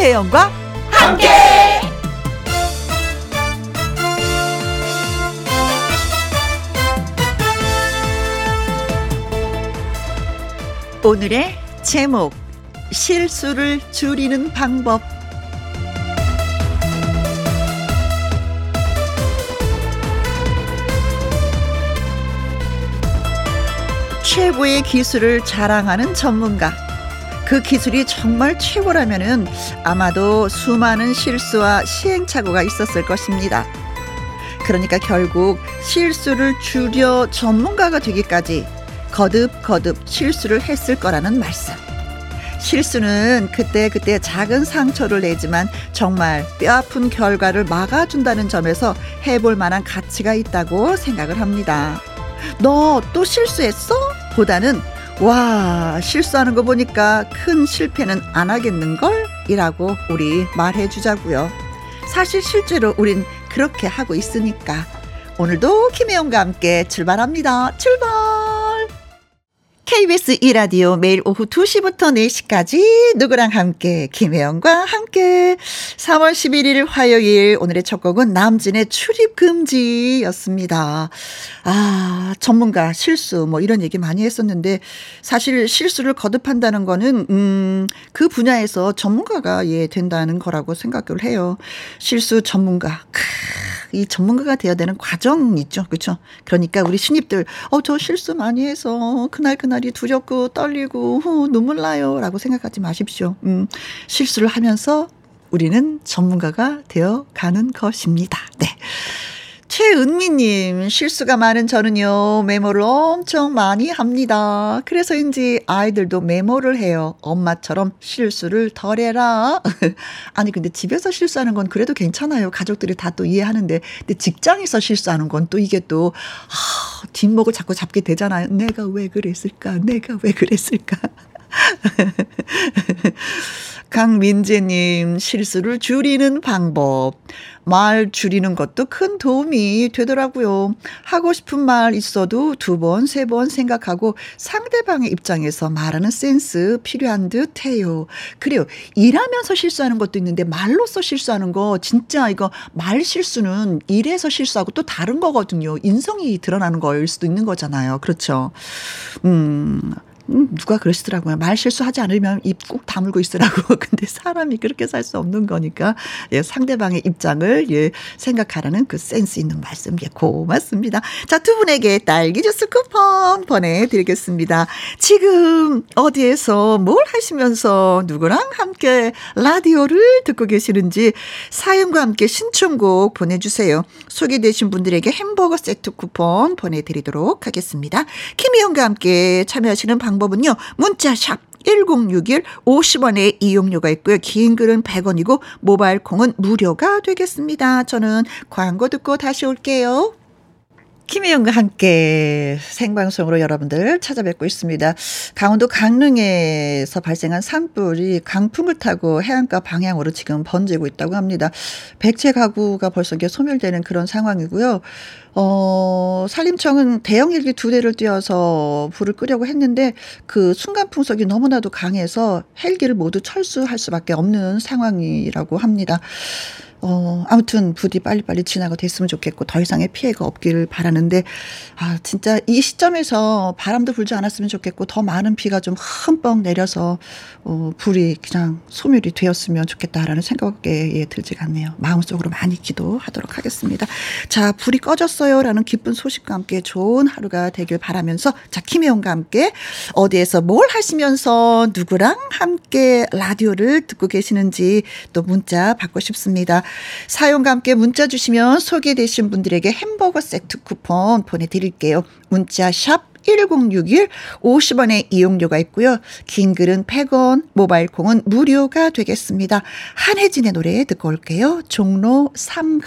김혜영과 함께. 오늘의 제목 실수를 줄이는 방법 최고의 기술을 자랑하는 전문가. 그 기술이 정말 최고라면은 아마도 수많은 실수와 시행착오가 있었을 것입니다. 그러니까 결국 실수를 줄여 전문가가 되기까지 거듭거듭 실수를 했을 거라는 말씀. 실수는 그때그때 작은 상처를 내지만 정말 뼈아픈 결과를 막아준다는 점에서 해볼 만한 가치가 있다고 생각을 합니다. 너 또 실수했어? 보다는 와 실수하는 거 보니까 큰 실패는 안 하겠는걸? 이라고 우리 말해 주자고요. 사실 실제로 우린 그렇게 하고 있으니까 오늘도 김혜영과 함께 출발합니다. 출발! KBS 이라디오 매일 오후 2시부터 4시까지 누구랑 함께 김혜영과 함께 3월 11일 화요일 오늘의 첫 곡은 남진의 출입 금지였습니다. 아, 전문가 실수 뭐 이런 얘기 많이 했었는데 사실 실수를 거듭한다는 거는 음, 그 분야에서 전문가가 예 된다는 거라고 생각을 해요. 실수 전문가. 크. 이 전문가가 되어야 되는 과정 있죠. 그렇죠? 그러니까 우리 신입들 어 저 실수 많이 해서 그날 그날이 두렵고 떨리고 후, 눈물 나요라고 생각하지 마십시오. 음. 실수를 하면서 우리는 전문가가 되어 가는 것입니다. 네. 최은미님, 실수가 많은 저는요, 메모를 엄청 많이 합니다. 그래서인지 아이들도 메모를 해요. 엄마처럼 실수를 덜 해라. 아니, 근데 집에서 실수하는 건 그래도 괜찮아요. 가족들이 다 또 이해하는데. 근데 직장에서 실수하는 건 또 이게 또, 아, 뒷목을 자꾸 잡게 되잖아요. 내가 왜 그랬을까? 내가 왜 그랬을까? 강민재님, 실수를 줄이는 방법. 말 줄이는 것도 큰 도움이 되더라고요. 하고 싶은 말 있어도 두 번, 세 번 생각하고 상대방의 입장에서 말하는 센스 필요한 듯 해요. 그래요. 일하면서 실수하는 것도 있는데 말로써 실수하는 거 진짜 이거 말 실수는 일에서 실수하고 또 다른 거거든요. 인성이 드러나는 거일 수도 있는 거잖아요. 그렇죠. 음. 음, 누가 그러시더라고요. 말 실수하지 않으면 입 꼭 다물고 있으라고. 근데 사람이 그렇게 살 수 없는 거니까 예, 상대방의 입장을 예, 생각하라는 그 센스 있는 말씀 예, 고맙습니다. 자, 두 분에게 딸기 주스 쿠폰 보내드리겠습니다. 지금 어디에서 뭘 하시면서 누구랑 함께 라디오를 듣고 계시는지 사연과 함께 신청곡 보내주세요. 소개되신 분들에게 햄버거 세트 쿠폰 보내드리도록 하겠습니다. 김희영과 함께 참여하시는 방법 방법은요. 문자 샵 1061 50원의 이용료가 있고요. 긴 글은 100원이고 모바일 콩은 무료가 되겠습니다. 저는 광고 듣고 다시 올게요. 김혜영과 함께 생방송으로 여러분들 찾아뵙고 있습니다. 강원도 강릉에서 발생한 산불이 강풍을 타고 해안가 방향으로 지금 번지고 있다고 합니다. 백채 가구가 벌써 이게 소멸되는 그런 상황이고요. 어, 산림청은 대형 헬기 두 대를 띄워서 불을 끄려고 했는데 그 순간 풍속이 너무나도 강해서 헬기를 모두 철수할 수밖에 없는 상황이라고 합니다. 어, 아무튼 부디 빨리빨리 지나가 됐으면 좋겠고 더 이상의 피해가 없기를 바라는데 아, 진짜 이 시점에서 바람도 불지 않았으면 좋겠고 더 많은 비가 좀 흠뻑 내려서 어, 불이 그냥 소멸이 되었으면 좋겠다라는 생각에 예, 들지가 않네요. 마음속으로 많이 기도하도록 하겠습니다. 자, 불이 꺼졌어요라는 기쁜 소식과 함께 좋은 하루가 되길 바라면서 자, 김혜영과 함께 어디에서 뭘 하시면서 누구랑 함께 라디오를 듣고 계시는지 또 문자 받고 싶습니다. 사용과 함께 문자 주시면 소개되신 분들에게 햄버거 세트 쿠폰 보내드릴게요. 문자 샵 1061, 50원의 이용료가 있고요. 긴 글은 100원, 모바일 콩은 무료가 되겠습니다. 한혜진의 노래 듣고 올게요. 종로 3가.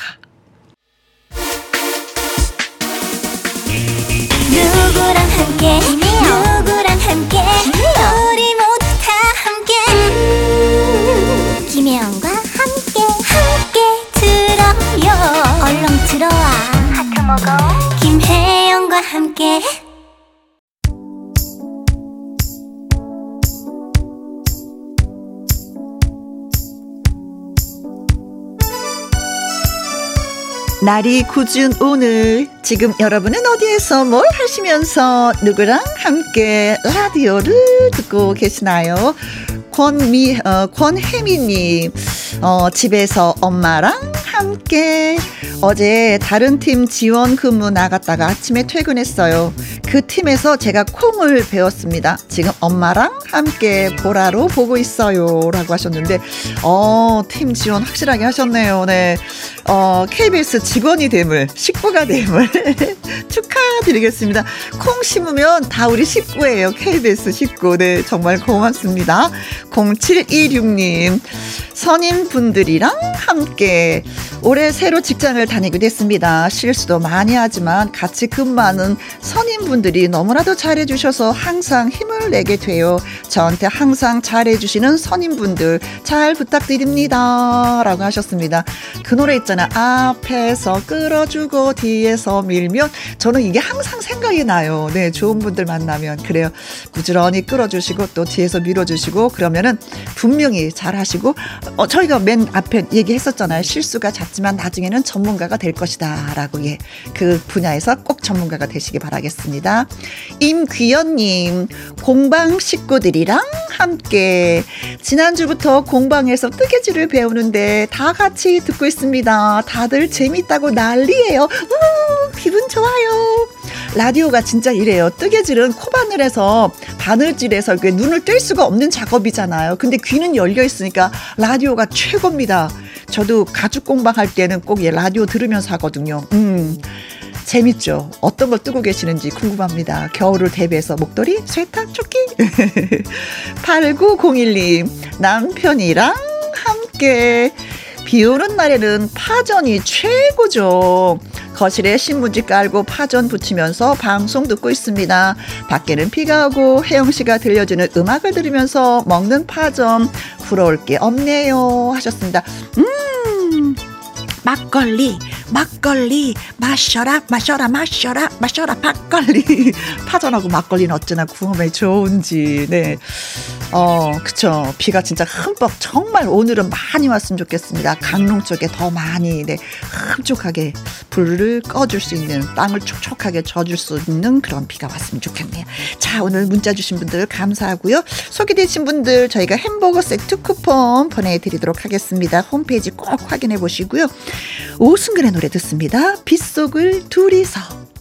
누구랑 함께, 누구랑 함께, 우리 모두 다 함께. 음, 김혜영과 먹어. 김혜영과 함께. 날이 굳은 오늘. 지금 여러분은 어디에서 뭘 하시면서 누구랑 함께 라디오를 듣고 계시나요? 권미 어, 권혜미님 어, 집에서 엄마랑 함께 어제 다른 팀 지원 근무 나갔다가 아침에 퇴근했어요. 그 팀에서 제가 콩을 배웠습니다. 지금 엄마랑 함께 보라로 보고 있어요. 라고 하셨는데, 어, 팀 지원 확실하게 하셨네요. 네. 어, KBS 직원이 됨을, 식구가 됨을 축하드리겠습니다. 콩 심으면 다 우리 식구예요. KBS 식구. 네, 정말 고맙습니다. 0726님, 선임분들이랑 함께 올해 새로 직장을 다니게 됐습니다. 실수도 많이 하지만 같이 근무하는 선임분들이 너무나도 잘해주셔서 항상 힘을 내게 돼요. 저한테 항상 잘해주시는 선임분들 잘 부탁드립니다. 라고 하셨습니다. 그 노래 있잖아. 앞에서 끌어주고 뒤에서 밀면 저는 이게 항상 생각이 나요. 네, 좋은 분들 만나면. 그래요. 부지런히 끌어주시고 또 뒤에서 밀어주시고 그 러면은 분명히 잘 하시고 어, 저희가 맨 앞에 얘기했었잖아요. 실수가 잦지만 나중에는 전문가가 될 것이다. 라고, 예. 그 분야에서 꼭 전문가가 되시기 바라겠습니다. 임귀연 님, 공방 식구들이랑 함께 지난주부터 공방에서 뜨개질을 배우는데 다 같이 듣고 있습니다. 다들 재밌다고 난리예요. 우, 기분 좋아요. 라디오가 진짜 이래요. 뜨개질은 코바늘에서 바늘질해서 눈을 뗄 수가 없는 작업이잖아요. 근데 귀는 열려 있으니까 라디오가 최고입니다. 저도 가죽 공방 할 때는 꼭 라디오 들으면서 하거든요. 음. 재밌죠? 어떤 걸 뜨고 계시는지 궁금합니다. 겨울을 대비해서 목도리, 스웨터, 조끼. 8901님, 남편이랑 함께 비 오는 날에는 파전이 최고죠. 거실에 신문지 깔고 파전 붙이면서 방송 듣고 있습니다. 밖에는 비가 오고 혜영 씨가 들려주는 음악을 들으면서 먹는 파전 부러울 게 없네요 하셨습니다. 음 막걸리 막걸리 마셔라 마셔라 마셔라 마셔라 막걸리 파전하고 막걸리는 어쩌나 궁금해 좋은지 네. 어, 그쵸. 비가 진짜 흠뻑 정말 오늘은 많이 왔으면 좋겠습니다. 강릉 쪽에 더 많이, 네, 흠족하게 불을 꺼줄 수 있는, 땅을 촉촉하게 져줄 수 있는 그런 비가 왔으면 좋겠네요. 자, 오늘 문자 주신 분들 감사하고요. 소개되신 분들 저희가 햄버거 세트 쿠폰 보내드리도록 하겠습니다. 홈페이지 꼭 확인해 보시고요. 오승근의 노래 듣습니다. 빗속을 둘이서.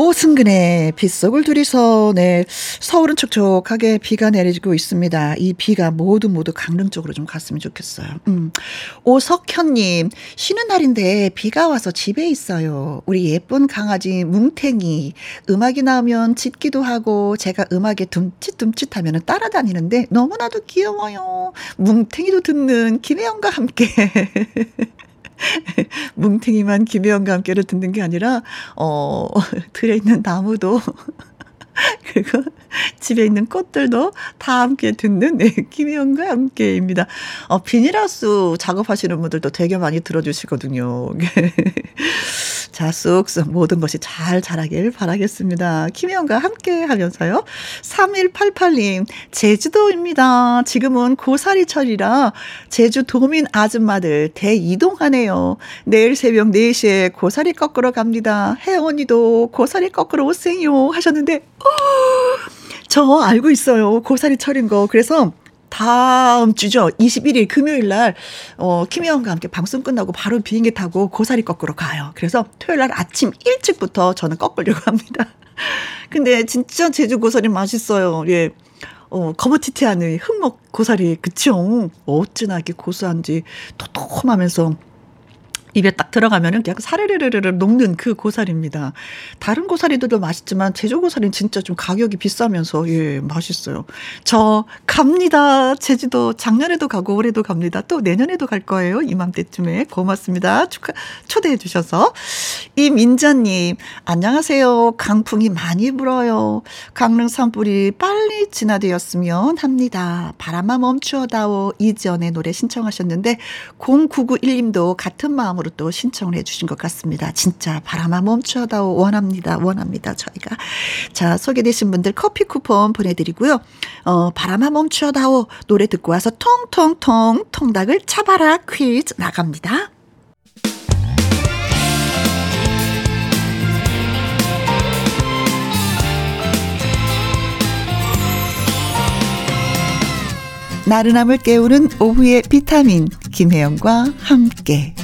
오승근의 빗속을 둘이서 네 서울은 촉촉하게 비가 내리고 있습니다. 이 비가 모두 모두 강릉 쪽으로 좀 갔으면 좋겠어요. 음. 오석현님 쉬는 날인데 비가 와서 집에 있어요. 우리 예쁜 강아지 뭉탱이 음악이 나오면 짖기도 하고 제가 음악에 둠칫둠칫하면 따라다니는데 너무나도 귀여워요. 뭉탱이도 듣는 김혜영과 함께. 뭉탱이만 김혜영과 함께를 듣는 게 아니라, 어, 들에 있는 나무도. 그리고 집에 있는 꽃들도 다 함께 듣는 네, 김희영과 함께입니다. 어, 비닐하우스 작업하시는 분들도 되게 많이 들어주시거든요. 자, 쑥쑥 모든 것이 잘 자라길 바라겠습니다. 김희영과 함께 하면서요. 3188님, 제주도입니다. 지금은 고사리철이라 제주 도민 아줌마들 대이동하네요. 내일 새벽 4시에 고사리 꺾으러 갑니다. 혜원이도 고사리 꺾으러 오세요. 하셨는데, 저 알고 있어요. 고사리 철인 거. 그래서 다음 주죠. 21일 금요일 날, 어, 김혜원과 함께 방송 끝나고 바로 비행기 타고 고사리 꺾으러 가요. 그래서 토요일 날 아침 일찍부터 저는 꺾으려고 합니다. 근데 진짜 제주 고사리 맛있어요. 예. 어, 거머티티한 흑목 고사리, 그쵸? 어찌나 이렇게 고소한지, 토톰하면서 입에 딱 들어가면은 그냥 사르르르르 녹는 그 고사리입니다. 다른 고사리들도 맛있지만 제주 고사리는 진짜 좀 가격이 비싸면서 예 맛있어요. 저 갑니다. 제주도 작년에도 가고 올해도 갑니다. 또 내년에도 갈 거예요. 이맘때쯤에 고맙습니다. 축하 초대해 주셔서 이민자님 안녕하세요. 강풍이 많이 불어요. 강릉 산불이 빨리 진화되었으면 합니다. 바람아 멈추어다오 이지연의 노래 신청하셨는데 0991님도 같은 마음 신청으로 또 신청을 해주신 것 같습니다. 진짜 바람아 멈추어다오 원합니다. 원합니다. 저희가. 자, 소개되신 분들 커피 쿠폰 보내드리고요. 어, 바람아 멈추어다오 노래 듣고 와서 통통통 통닭을 차바라 퀴즈 나갑니다. 나른함을 깨우는 오후의 비타민 김혜영과 함께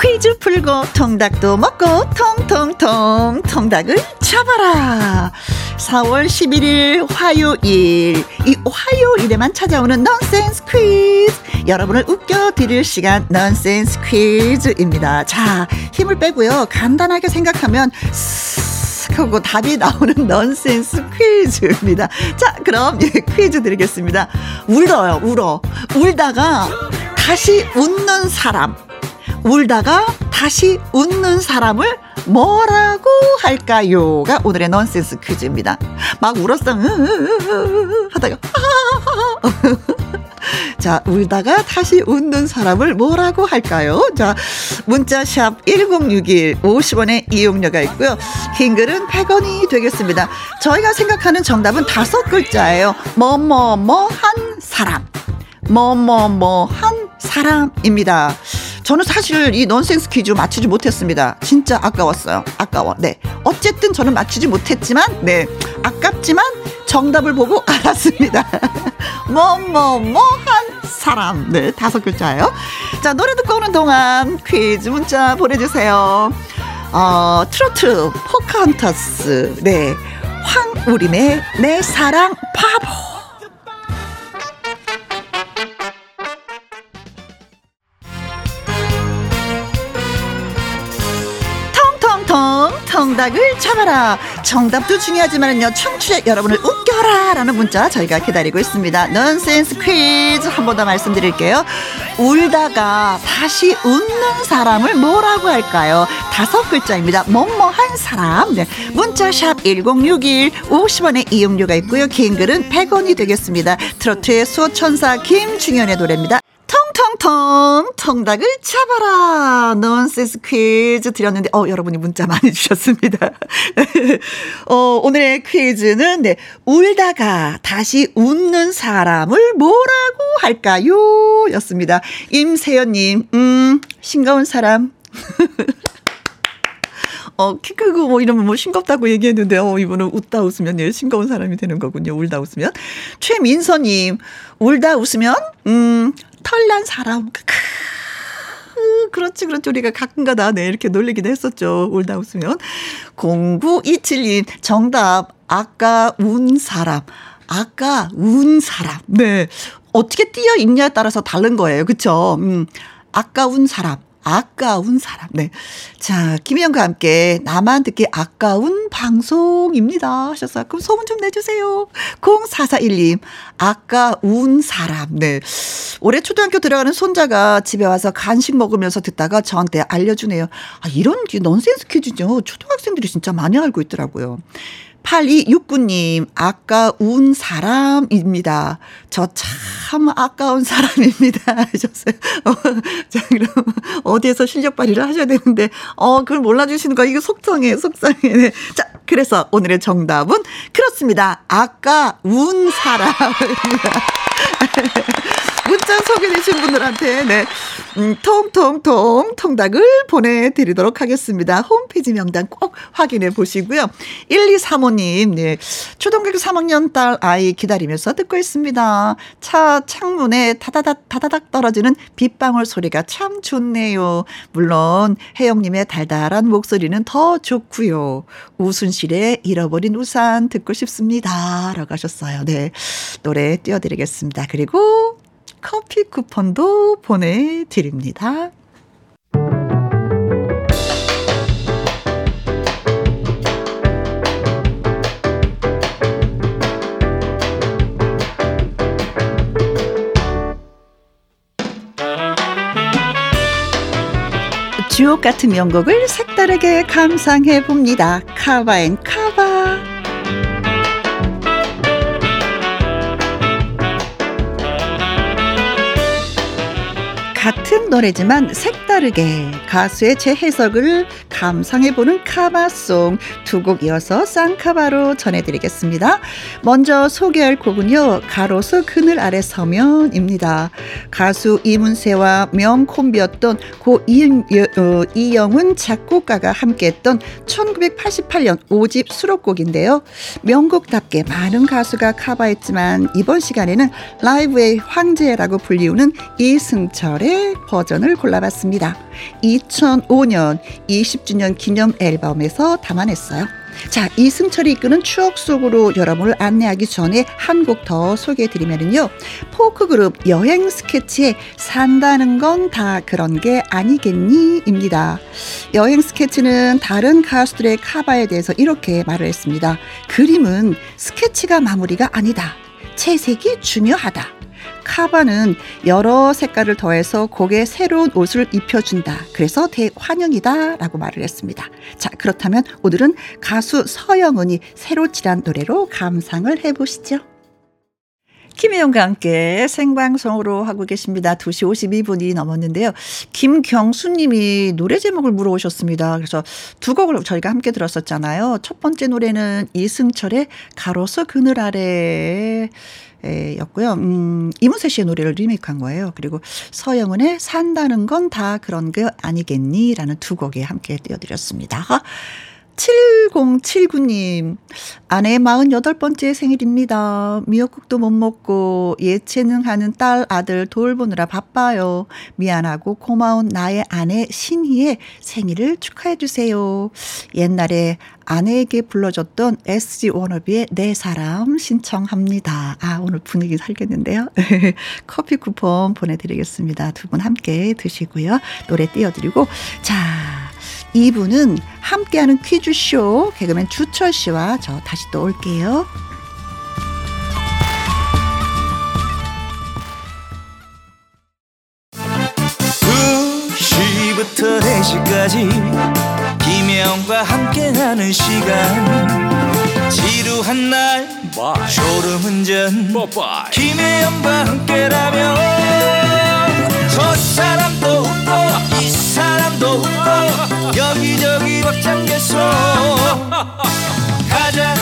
퀴즈 풀고 통닭도 먹고 통통통 통닭을 잡아라. 4월 11일 화요일. 이 화요일에만 찾아오는 넌센스 퀴즈 여러분을 웃겨드릴 시간 넌센스 퀴즈입니다. 자 힘을 빼고요. 간단하게 생각하면 쓱 하고 답이 나오는 넌센스 퀴즈입니다 자 그럼 예, 퀴즈 드리겠습니다 울어요 울어 울다가 다시 웃는 사람 울다가 다시 웃는 사람을 뭐라고 할까요?가 오늘의 넌센스 퀴즈입니다. 막 울었어. 하다가 자, 울다가 다시 웃는 사람을 뭐라고 할까요? 자, 문자샵 1061 50원의 이용료가 있고요. 긴 글은 100원이 되겠습니다. 저희가 생각하는 정답은 다섯 글자예요. 뭐뭐뭐 한 사람. 뭐뭐뭐 한 사람입니다. 저는 사실 이 넌센스 퀴즈 맞추지 못했습니다. 진짜 아까웠어요. 아까워. 네. 어쨌든 저는 맞추지 못했지만, 네. 아깝지만 정답을 보고 알았습니다. 뭐, 뭐, 뭐, 한 사람. 네. 다섯 글자예요. 자, 노래 듣고 오는 동안 퀴즈 문자 보내주세요. 어, 트로트, 포카헌터스. 네. 황우림의 내 사랑 바보. 텅닭을 잡아라. 정답도 중요하지만요 청취자 여러분을 웃겨라 라는 문자 저희가 기다리고 있습니다. 넌센스 퀴즈 한 번 더 말씀드릴게요. 울다가 다시 웃는 사람을 뭐라고 할까요? 다섯 글자입니다. 뭐뭐한 사람. 네. 문자샵 1061 50원의 이용료가 있고요. 긴 글은 100원이 되겠습니다. 트로트의 수호천사 김중현의 노래입니다 텅텅텅 통닭을 잡아라 넌센스 퀴즈 드렸는데 어 여러분이 문자 많이 주셨습니다. 어 오늘의 퀴즈는 네 울다가 다시 웃는 사람을 뭐라고 할까요? 였습니다. 임세연 님. 음 싱거운 사람. 어, 키 크고 뭐 이러면 뭐 싱겁다고 얘기했는데, 어, 이분은 웃다 웃으면 예, 싱거운 사람이 되는 거군요. 울다 웃으면. 최민서님, 울다 웃으면, 음, 털난 사람. 크, 그렇지, 그렇지. 우리가 가끔가다 네, 이렇게 놀리기도 했었죠. 울다 웃으면. 0927님, 정답. 아까 운 사람. 아까 운 사람. 네. 어떻게 띄어 있냐에 따라서 다른 거예요. 그쵸? 음. 아까운 사람. 아까운 사람. 네. 자, 김희영과 함께 나만 듣기 아까운 방송입니다. 하셨어요. 그럼 소문 좀 내주세요. 0441님, 아까운 사람. 네. 올해 초등학교 들어가는 손자가 집에 와서 간식 먹으면서 듣다가 저한테 알려주네요. 아, 이런 넌센스 퀴즈죠. 초등학생들이 진짜 많이 알고 있더라고요. 8269님, 아까운 사람입니다. 저 참 아까운 사람입니다. 하셨어요. 어, 자, 그럼 어디에서 실력 발휘를 하셔야 되는데, 어, 그걸 몰라주시는 거, 이거 속상해, 속상해. 네. 자, 그래서 오늘의 정답은 그렇습니다. 아까운 사람입니다. 문자 소개되신 분들한테, 네. 음, 통통통 통닭을 보내드리도록 하겠습니다. 홈페이지 명단 꼭 확인해 보시고요. 1235님, 네. 초등학교 3학년 딸 아이 기다리면서 듣고 있습니다. 차 창문에 다다닥, 다다닥 떨어지는 빗방울 소리가 참 좋네요. 물론, 혜영님의 달달한 목소리는 더 좋고요. 우순실의 잃어버린 우산 듣고 싶습니다. 라고 하셨어요. 네. 노래 띄워드리겠습니다. 그리고 커피 쿠폰도 보내드립니다. 주옥 같은 명곡을 색다르게 감상해 봅니다. cover and cover. 같은 노래지만 색다르게 가수의 재해석을 감상해보는 카바송 두 곡 이어서 쌍카바로 전해드리겠습니다. 먼저 소개할 곡은요. 가로수 그늘 아래 서면입니다. 가수 이문세와 명콤비였던 고 이영, 어, 이영은 작곡가가 함께했던 1988년 5집 수록곡인데요. 명곡답게 많은 가수가 카바했지만 이번 시간에는 라이브의 황제라고 불리우는 이승철의 버전을 골라봤습니다. 2005년 20주년 기념 앨범에서 담아냈어요. 자, 이승철이 이끄는 추억 속으로 여러분을 안내하기 전에 한 곡 더 소개해드리면요. 포크 그룹 여행 스케치에 산다는 건 다 그런 게 아니겠니? 입니다. 여행 스케치는 다른 가수들의 카바에 대해서 이렇게 말을 했습니다. 그림은 스케치가 마무리가 아니다. 채색이 중요하다. 카바는 여러 색깔을 더해서 곡에 새로운 옷을 입혀준다. 그래서 대환영이다. 라고 말을 했습니다. 자, 그렇다면 오늘은 가수 서영은이 새로 칠한 노래로 감상을 해보시죠. 김혜영과 함께 생방송으로 하고 계십니다. 2시 52분이 넘었는데요. 김경수 님이 노래 제목을 물어오셨습니다. 그래서 두 곡을 저희가 함께 들었었잖아요. 첫 번째 노래는 이승철의 가로서 그늘 아래 였고요. 음, 이문세 씨의 노래를 리메이크한 거예요. 그리고 서영은의 산다는 건 다 그런 게 아니겠니? 라는 두 곡에 함께 띄워드렸습니다. 7079님, 아내 48번째 생일입니다. 미역국도 못 먹고 예체능 하는 딸, 아들 돌보느라 바빠요. 미안하고 고마운 나의 아내 신희의 생일을 축하해주세요. 옛날에 아내에게 불러줬던 SG 워너비의 내 사람 신청합니다. 아, 오늘 분위기 살겠는데요. 커피 쿠폰 보내드리겠습니다. 두 분 함께 드시고요. 노래 띄워드리고. 자, 2부는 함께하는 퀴즈쇼 개그맨 주철 씨와 저 다시 또 올게요. 2시부터 4시까지 김혜영과 함께하는 시간 지루한 날 Bye. 졸음운전 Bye. 김혜영과 함께라면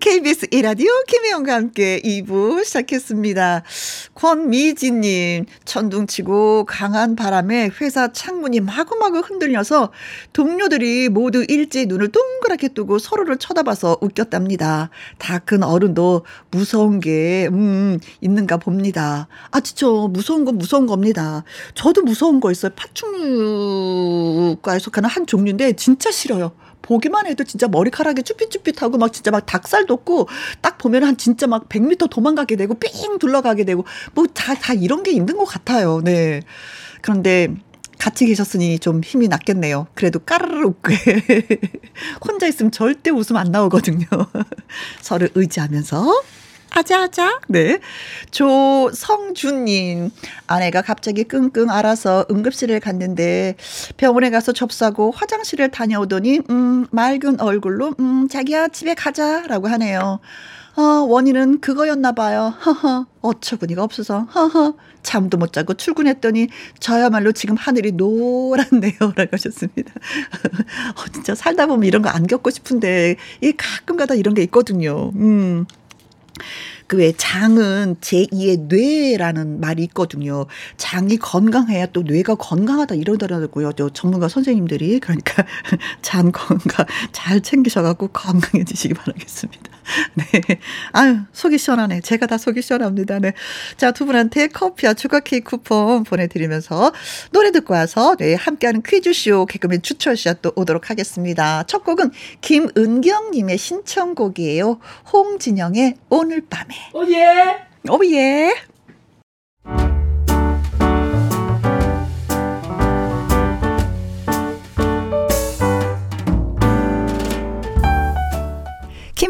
KBS 이라디오 김혜영과 함께 2부 시작했습니다. 권미진님, 천둥치고 강한 바람에 회사 창문이 마구마구 흔들려서 동료들이 모두 일제히 눈을 동그랗게 뜨고 서로를 쳐다봐서 웃겼답니다. 다 큰 어른도 무서운 게, 음, 있는가 봅니다. 아, 진짜 무서운 건 무서운 겁니다. 저도 무서운 거 있어요. 파충류과에 속하는 한 종류인데 진짜 싫어요. 보기만 해도 진짜 머리카락이 쭈삣쭈삣하고 막 진짜 막 닭살 돋고 딱 보면 한 진짜 막 100m 도망가게 되고 삥 둘러가게 되고 뭐 다 다 이런 게 있는 것 같아요. 네. 그런데 같이 계셨으니 좀 힘이 났겠네요. 그래도 까르르 웃게. 혼자 있으면 절대 웃음 안 나오거든요. 서로 의지하면서. 아자아자. 네. 조성준님. 아내가 갑자기 끙끙 앓아서 응급실을 갔는데 병원에 가서 접수하고 화장실을 다녀오더니, 음, 맑은 얼굴로, 음, 자기야, 집에 가자. 라고 하네요. 어, 원인은 그거였나 봐요. 허허. 어처구니가 없어서. 허허. 잠도 못 자고 출근했더니 저야말로 지금 하늘이 노랗네요. 라고 하셨습니다. 어, 진짜 살다 보면 이런 거 안 겪고 싶은데, 이 가끔 가다 이런 게 있거든요. 음. 그 왜 장은 제2의 뇌라는 말이 있거든요. 장이 건강해야 또 뇌가 건강하다 이러더라고요. 또 전문가 선생님들이. 그러니까 장 건강 잘 챙기셔갖고 건강해지시기 바라겠습니다. 네. 아유, 속이 시원하네. 제가 다 속이 시원합니다. 네. 자, 두 분한테 커피와 추가 케이크 쿠폰 보내드리면서 노래 듣고 와서 네, 함께하는 퀴즈쇼 개그맨 추철씨와 또 오도록 하겠습니다. 첫 곡은 김은경님의 신청곡이에요. 홍진영의 오늘 밤에. 오예! 오예!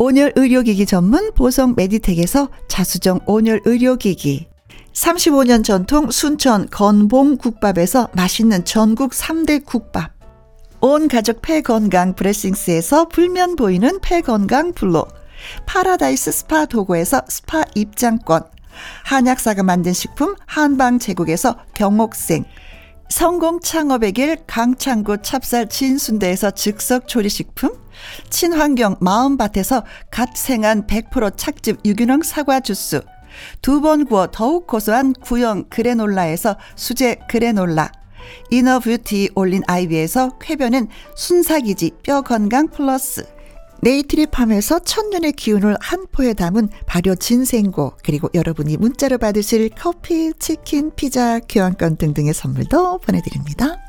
온열 의료기기 전문 보성 메디텍에서 자수정 온열 의료기기. 35년 전통 순천 건봉 국밥에서 맛있는 전국 3대 국밥. 온 가족 폐건강 브레싱스에서 불면 보이는 폐건강 블로. 파라다이스 스파 도고에서 스파 입장권. 한약사가 만든 식품 한방 제국에서 경옥생. 성공 창업의 길 강창구 찹쌀 진순대에서 즉석 조리식품. 친환경 마음밭에서 갓 생한 100% 착즙 유기농 사과 주스. 두 번 구워 더욱 고소한 구형 그래놀라에서 수제 그래놀라. inner beauty 올린 아이비에서 쾌변은 순삭이지 뼈 건강 플러스. 네이트리팜에서 천년의 기운을 한 포에 담은 발효 진생고 그리고 여러분이 문자로 받으실 커피, 치킨, 피자, 교환권 등등의 선물도 보내드립니다.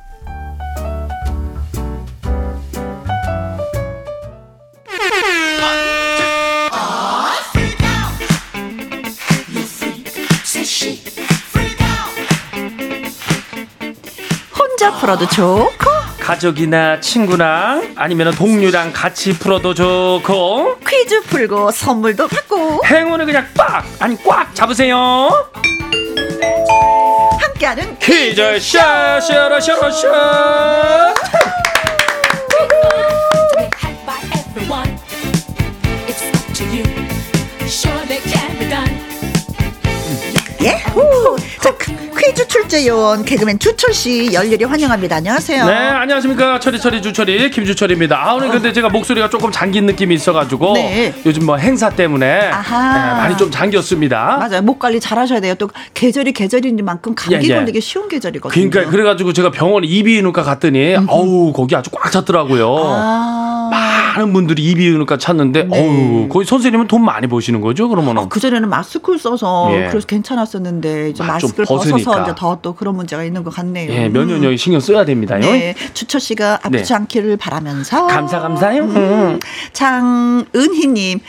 혼자 풀어도 좋고 가족이나 친구랑 아니면 동료랑 같이 풀어도 좋고 퀴즈 풀고 선물도 받고 행운을 그냥 빡 아니 꽉 잡으세요. 함께하는 퀴즈 샤샤라샤라샤 예후 자 퀴즈 출제 요원 개그맨 주철 씨 열렬히 환영합니다. 안녕하세요. 네 안녕하십니까 철이철이 주철이 김주철입니다 아 오늘 근데 제가 목소리가 조금 잠긴 느낌이 있어가지고 네. 요즘 뭐 행사 때문에 아하. 네, 많이 좀 잠겼습니다 맞아요. 목 관리 잘하셔야 돼요. 또 계절이 계절이니만큼 감기 예, 예. 걸리기 쉬운 계절이거든요. 그러니까 그래가지고 제가 병원 이비인후과 갔더니 어우 거기 아주 꽉 찼더라고요 아. 많은 분들이 이비인후과 찾는데 네. 어우 거기 선생님은 돈 많이 버시는 거죠 그러면은 그 전에는 마스크를 써서 예. 그래서 괜찮았었는데 이제 아, 좀 마스크를. 벗어서 이제 더 또 그런 문제가 있는 것 같네요. 예, 면역력이 신경 써야 됩니다요. 네, 주철 씨가 아프지 네. 않기를 바라면서 감사 감사요. 음. 장은희님.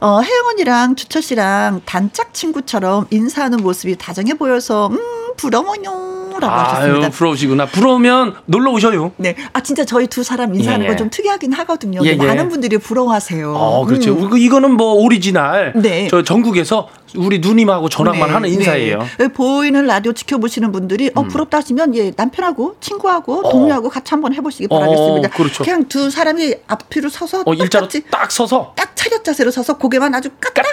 어, 혜영 언니랑 주철 씨랑 단짝 친구처럼 인사하는 모습이 다정해 보여서, 음, 부러워요. 라고 하셨습니다. 아유 부러우시구나. 부러우면 놀러 오셔요. 네. 아, 진짜 저희 두 사람 인사하는 예, 예. 건좀 특이하긴 하거든요. 예, 예. 많은 분들이 부러워하세요. 어, 그렇죠. 음. 우리 이거는 뭐 오리지널. 네. 저 전국에서 우리 누님하고 전화만 네, 하는 인사예요. 네. 보이는 라디오 지켜보시는 분들이 어 부럽다 하시면 예 남편하고 친구하고 어. 동료하고 같이 한번 해보시기 어, 바라겠습니다. 그렇죠. 그냥 두 사람이 앞뒤로 서서 어, 일자로 딱 서서. 딱 차렷 자세로 서서 고개만 아주 까딱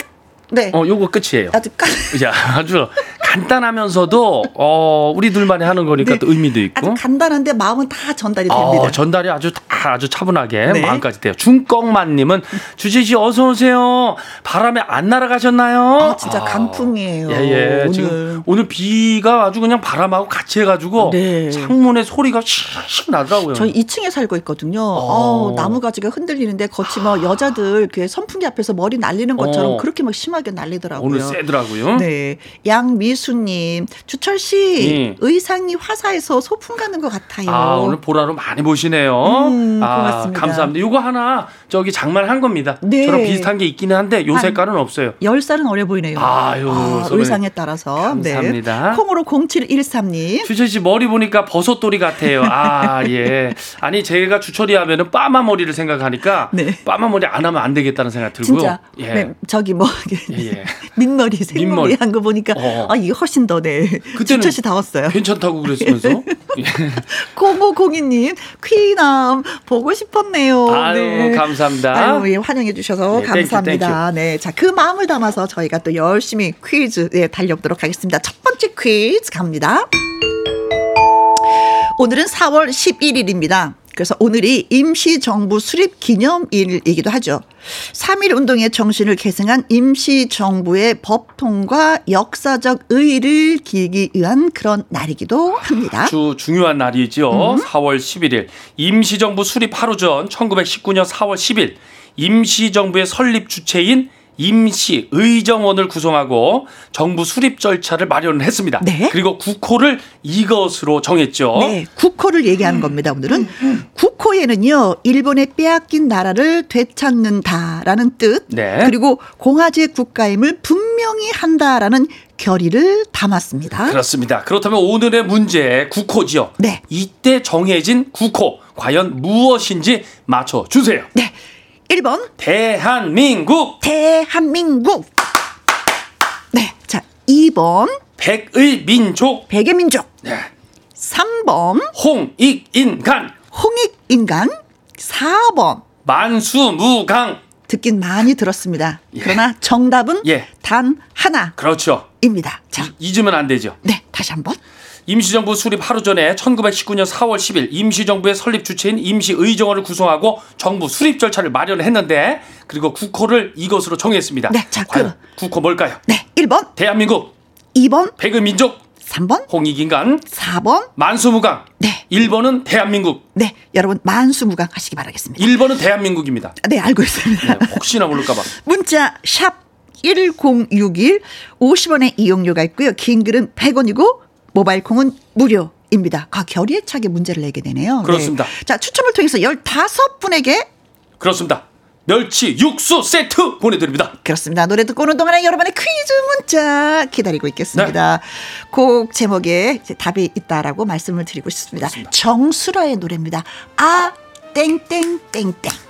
네 어, 요거 끝이에요. 아주 까 야, 아주 간단하면서도 어, 우리 둘만이 하는 거니까 네. 또 의미도 있고. 아주 간단한데 마음은 다 전달이 됩니다. 어, 전달이 아주 다 아주 차분하게 네. 마음까지 돼요. 중꺽만님은 주지 씨 어서 오세요. 바람에 안 날아가셨나요? 아, 진짜 강풍이에요. 예, 예. 오늘. 지금 오늘 비가 아주 그냥 바람하고 같이 해 가지고 네. 창문에 소리가 씩 나더라고요. 저희 2층에 살고 있거든요. 어, 나무 가지가 흔들리는데 거치 뭐 여자들 그 선풍기 앞에서 머리 날리는 것처럼 어. 그렇게 막 심 하게 날리더라고요. 오늘 세더라고요. 네. 양미수님, 주철 씨, 예. 의상이 화사해서 소풍 가는 것 같아요. 아, 오늘 보라로 많이 보시네요. 음, 아, 고맙습니다. 감사합니다. 이거 하나 저기 장만한 겁니다. 네. 저랑 비슷한 게 있기는 한데 요 한- 색깔은 없어요. 10살은 어려 보이네요. 아유, 선배님. 의상에 따라서. 감사합니다. 네. 콩으로 0713님. 주철 씨 머리 보니까 버섯돌이 같아요. 아, 예. 아니, 제가 주철이 하면은 빠마 머리를 생각하니까 네. 빠마 머리 안 하면 안 되겠다는 생각 들고요. 진짜 예. 네, 저기 뭐 예, 예. 민머리 생머리. 한 거 보니까 어. 아 이게 훨씬 더네 그때는 씨 다웠어요. 괜찮다고 그랬으면서. 예. 0502님 퀴남 보고 싶었네요. 아유, 감사합니다. 아유, 예, 환영해 주셔서 네, thank you, 감사합니다. 네, 자 그 마음을 담아서 저희가 또 열심히 퀴즈 예, 달려보도록 하겠습니다. 첫 번째 퀴즈 갑니다. 오늘은 4월 11일입니다. 그래서 오늘이 임시정부 수립 기념일이기도 하죠. 3.1 운동의 정신을 계승한 임시정부의 법 통과 역사적 의의를 기리기 위한 그런 날이기도 합니다. 아주 중요한 날이죠. 음. 4월 11일 임시정부 수립 하루 전 1919년 4월 10일 임시정부의 설립 주체인 임시 의정원을 구성하고 정부 수립 절차를 마련했습니다. 네. 그리고 국호를 이것으로 정했죠. 네, 국호를 얘기하는 겁니다. 오늘은 국호에는요 일본의 빼앗긴 나라를 되찾는다라는 뜻, 네. 그리고 공화제 국가임을 분명히 한다라는 결의를 담았습니다. 그렇습니다. 그렇다면 오늘의 문제 국호지요. 네. 이때 정해진 국호 과연 무엇인지 맞춰 주세요. 네, 1번 대한민국 대한민국. 네, 자 2번 백의 민족 백의 민족. 네. 3번 홍익인간 홍익인간. 4번 만수무강 듣긴 많이 들었습니다. 예. 그러나 정답은 예. 단 하나입니다. 그렇죠. 자, 잊으면 안 되죠. 네, 다시 한번. 임시정부 수립 하루 전에 1919년 4월 10일 임시정부의 설립 주체인 임시의정원을 구성하고 정부 수립 절차를 마련했는데 그리고 국호를 이것으로 정했습니다. 네, 자, 과연 그- 국호 뭘까요? 네, 1번, 대한민국 2번, 백의민족 3번, 홍익인간 4번. 만수무강 네. 1번은 대한민국 네, 여러분 만수무강 하시기 바라겠습니다. 1번은 대한민국입니다. 네, 알고 있습니다. 네, 혹시나 모를까 봐 문자 샵 1061, 50원의 이용료가 있고요. 긴 글은 100원이고 모바일 콩은 무료입니다. 아, 결의에 차게 문제를 내게 되네요. 그렇습니다. 네. 자, 추첨을 통해서 15분에게 그렇습니다. 멸치 육수 세트 보내드립니다. 그렇습니다. 노래 듣고 오는 동안에 여러분의 퀴즈 문자 기다리고 있겠습니다. 곡 제목에 답이 있다라고 말씀을 드리고 싶습니다. 정수라의 노래입니다. 아, 땡땡땡땡.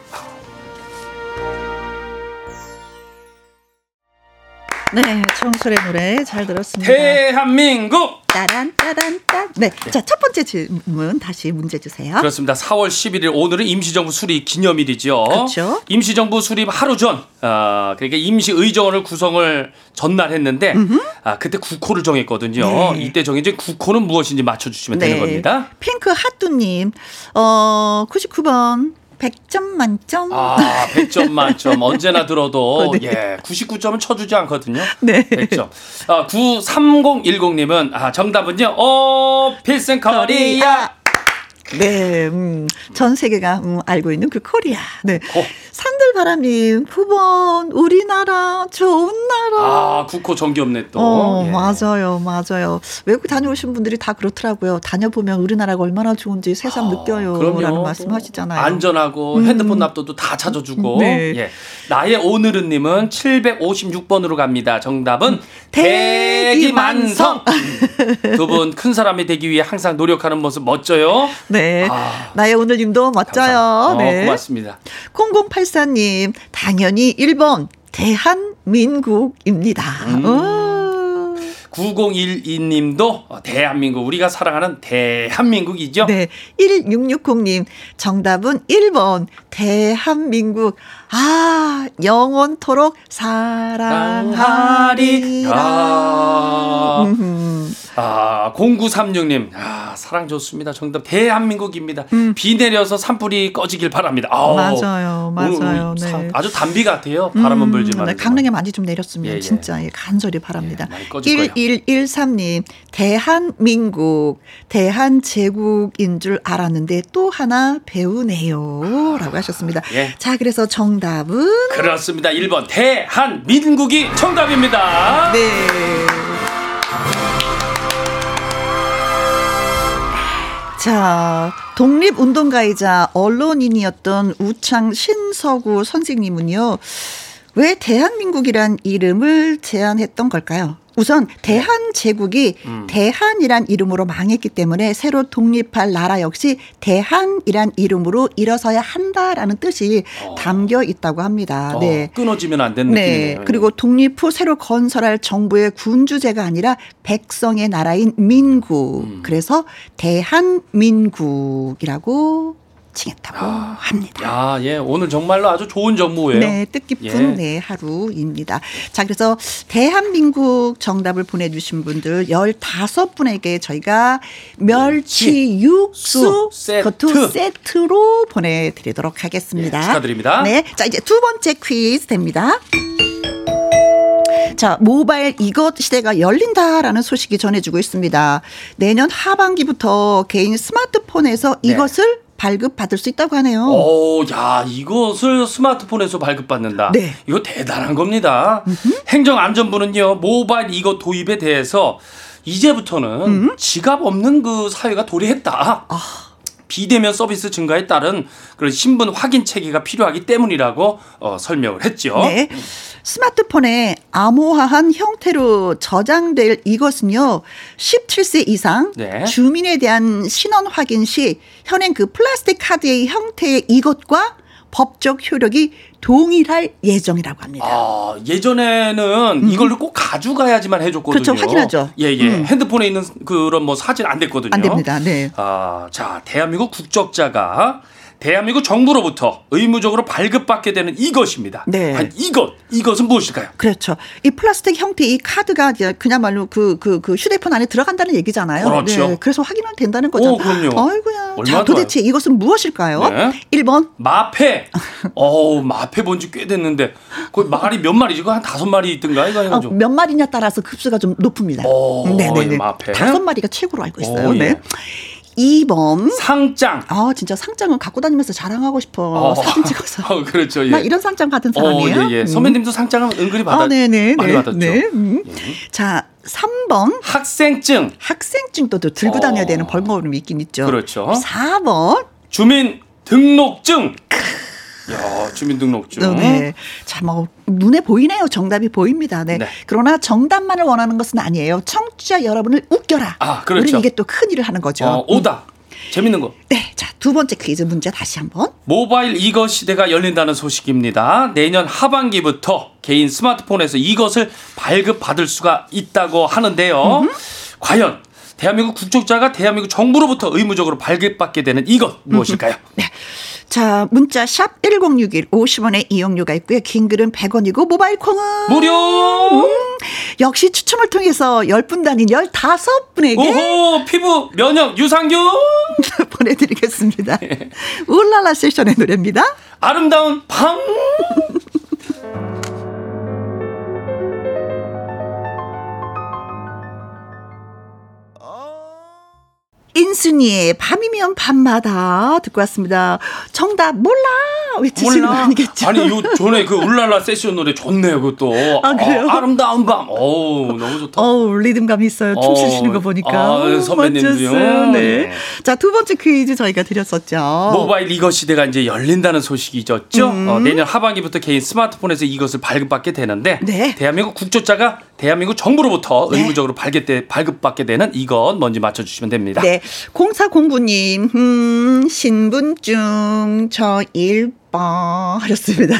네, 정수라의 노래 잘 들었습니다. 대한민국 따란 따란 따. 네, 자첫 번째 질문 다시 문제 주세요. 그렇습니다. 4월 11일 오늘은 임시정부 수립 기념일이죠. 그렇죠. 임시정부 수립 하루 전, 아, 그러니까 임시의정원을 구성을 전날 했는데, 아, 그때 국호를 정했거든요. 네. 이때 정해진 국호는 무엇인지 맞춰주시면 되는 겁니다. 핑크 핫두님, 어, 99번. 100점 만점. 아, 100점 만점. 언제나 들어도, 어, 네. 예, 99점은 쳐주지 않거든요. 네. 100점. 아, 93010님은, 아, 정답은요, 어, 필승 코리아. 네, 음, 전 세계가 음, 알고 있는 그 코리아. 네. 코. 산들바람님, 9번, 우리나라, 좋은 나라. 아, 국호 정기 없네 또. 어, 예. 맞아요, 맞아요. 외국 다녀오신 분들이 다 그렇더라고요. 다녀보면 우리나라가 얼마나 좋은지 새삼 느껴요. 아, 그럼요. 라는 말씀 하시잖아요. 안전하고 음. 핸드폰 납도도 다 찾아주고. 네. 예. 나의 오늘은님은 756번으로 갑니다. 정답은 대 기만성. 두 분 큰 사람이 되기 위해 항상 노력하는 모습 멋져요. 네. 아. 나의 오늘님도 멋져요. 어, 네. 고맙습니다. 0084님, 당연히 1번, 대한민국입니다. 음. 어. 9012님도 대한민국 우리가 사랑하는 대한민국이죠. 네. 1660님, 정답은 1번, 대한민국. 아, 영원토록 사랑하리라. 사랑하리라. 아, 0936님. 아, 사랑 좋습니다. 정답 대한민국입니다. 비 내려서 산불이 꺼지길 바랍니다. 아우, 음. 맞아요, 맞아요. 오늘 네. 참 아주 단비 같아요. 바람은 음, 불지만. 네, 강릉에 많이 좀 내렸으면 예, 예. 진짜 예, 간절히 바랍니다. 예, 많이 꺼질 거예요. 1113님, 대한민국, 대한제국인 줄 알았는데 또 하나 배우네요. 라고 하셨습니다. 예. 자, 그래서 정답은? 그렇습니다. 1번 대한민국이 정답입니다. 네. 자, 독립운동가이자 언론인이었던 우창 신서구 선생님은요, 왜 대한민국이란 이름을 제안했던 걸까요? 우선 대한 제국이 음. 대한이란 이름으로 망했기 때문에 새로 독립할 나라 역시 대한이란 이름으로 일어서야 한다라는 뜻이 어. 담겨 있다고 합니다. 어, 네. 끊어지면 안 되는 네. 느낌이네요. 그리고 독립 후 새로 건설할 정부의 군주제가 아니라 백성의 나라인 민국. 음. 그래서 대한민국이라고 칭했다고 합니다. 야, 예, 오늘 정말로 아주 좋은 정보예요. 네, 뜻깊은 예. 네, 하루입니다. 자, 그래서 대한민국 정답을 보내 주신 분들 15분에게 저희가 멸치 육수 수 세트. 그것도 세트로 보내 드리도록 하겠습니다. 예, 축하드립니다. 네. 자, 이제 두 번째 퀴즈 됩니다. 자, 모바일 이것 시대가 열린다라는 소식이 전해지고 있습니다. 내년 하반기부터 개인 스마트폰에서 네. 이것을 발급받을 수 있다고 하네요. 오, 야, 이것을 스마트폰에서 발급받는다. 네. 이거 대단한 겁니다. 행정안전부는요, 모바일 이것 도입에 대해서 이제부터는 지갑 없는 그 사회가 도래했다. 아. 비대면 서비스 증가에 따른 그런 신분 확인 체계가 필요하기 때문이라고 어, 설명을 했죠. 네. 스마트폰에 암호화한 형태로 저장될 이것은요, 17세 이상 네. 주민에 대한 신원 확인 시 현행 그 플라스틱 카드의 형태의 이것과 법적 효력이 동일할 예정이라고 합니다. 아, 예전에는 이걸로 꼭 가져가야지만 해줬거든요. 음. 그렇죠, 확인하죠. 예, 예. 음. 핸드폰에 있는 그런 뭐 사진 안 됐거든요. 안 됩니다. 네. 아, 자, 대한민국 국적자가 대한민국 정부로부터 의무적으로 발급받게 되는 이것입니다. 네. 아니, 이것, 이것은 무엇일까요? 그렇죠. 이 플라스틱 형태 이 카드가 그냥말로 그, 그, 그 휴대폰 안에 들어간다는 얘기잖아요. 그렇죠. 네. 그래서 확인은 된다는 거죠. 오, 그럼요. 아이고야. 얼마나 자, 도대체 이것은 무엇일까요? 네. 1번 마패. 어우, 마패 본지 꽤 됐는데, 그 말이 몇 마리지? 그한 다섯 마리 있던가? 이거 어. 몇 마리냐 따라서 급수가 좀 높습니다. 오, 네 네네. 이 마패. 다섯 마리가 최고로 알고 있어요. 오, 예. 네. 2번. 상장. 아, 진짜 상장은 갖고 다니면서 자랑하고 싶어. 어. 사진 찍어서. 어, 그렇죠. 예. 나 이런 상장 받은 어, 사람이에요. 예, 예. 음. 선배님도 상장은 은근히 받아, 아, 네네. 많이 네. 받았죠. 네. 음. 예. 자, 3번. 학생증. 학생증도 또 들고 어. 다녀야 되는 번거로움이 있긴 있죠. 그렇죠. 4번. 주민 등록증. 야, 주민등록증. 네. 자, 뭐, 눈에 보이네요. 정답이 보입니다. 네. 네. 그러나 정답만을 원하는 것은 아니에요. 청취자 여러분을 웃겨라. 아, 그렇죠. 우리는 이게 또 큰 일을 하는 거죠. 어, 오다. 재밌는 거. 네. 자, 두 번째 퀴즈 문제 다시 한번. 모바일 이것 시대가 열린다는 소식입니다. 내년 하반기부터 개인 스마트폰에서 이것을 발급받을 수가 있다고 하는데요. 과연 대한민국 국적자가 대한민국 정부로부터 의무적으로 발급받게 되는 이것 무엇일까요? 네. 자, 문자 샵 1061 50원의 이용료가 있고요. 긴 글은 100원이고 모바일 콩은 무료! 역시 추첨을 통해서 10분 단위 15분에게 오호! 피부 면역 유산균! 보내 드리겠습니다. 예. 울랄라 세션의 노래입니다. 아름다운 방! 인순이의 밤이면 밤마다 듣고 왔습니다. 정답 몰라 외치시는 거 아니겠죠? 아니, 요 전에 그 울랄라 세션 노래 좋네요, 그것도. 아, 그래요? 아, 름다운 밤. 어우, 너무 좋다. 어우, 리듬감이 있어요. 춤 어, 추시는 거 보니까. 아? 멋졌어요. 네. 네. 자, 두 번째 퀴즈 저희가 드렸었죠. 모바일 이것 시대가 이제 열린다는 소식이죠. 음. 어, 내년 하반기부터 개인 스마트폰에서 이것을 발급받게 되는데 네. 대한민국 국조자가 대한민국 정부로부터 네. 의무적으로 발급받게 되는 이것 먼저 맞춰주시면 됩니다. 네. 0409님, 음, 신분증 저1 번 하셨습니다.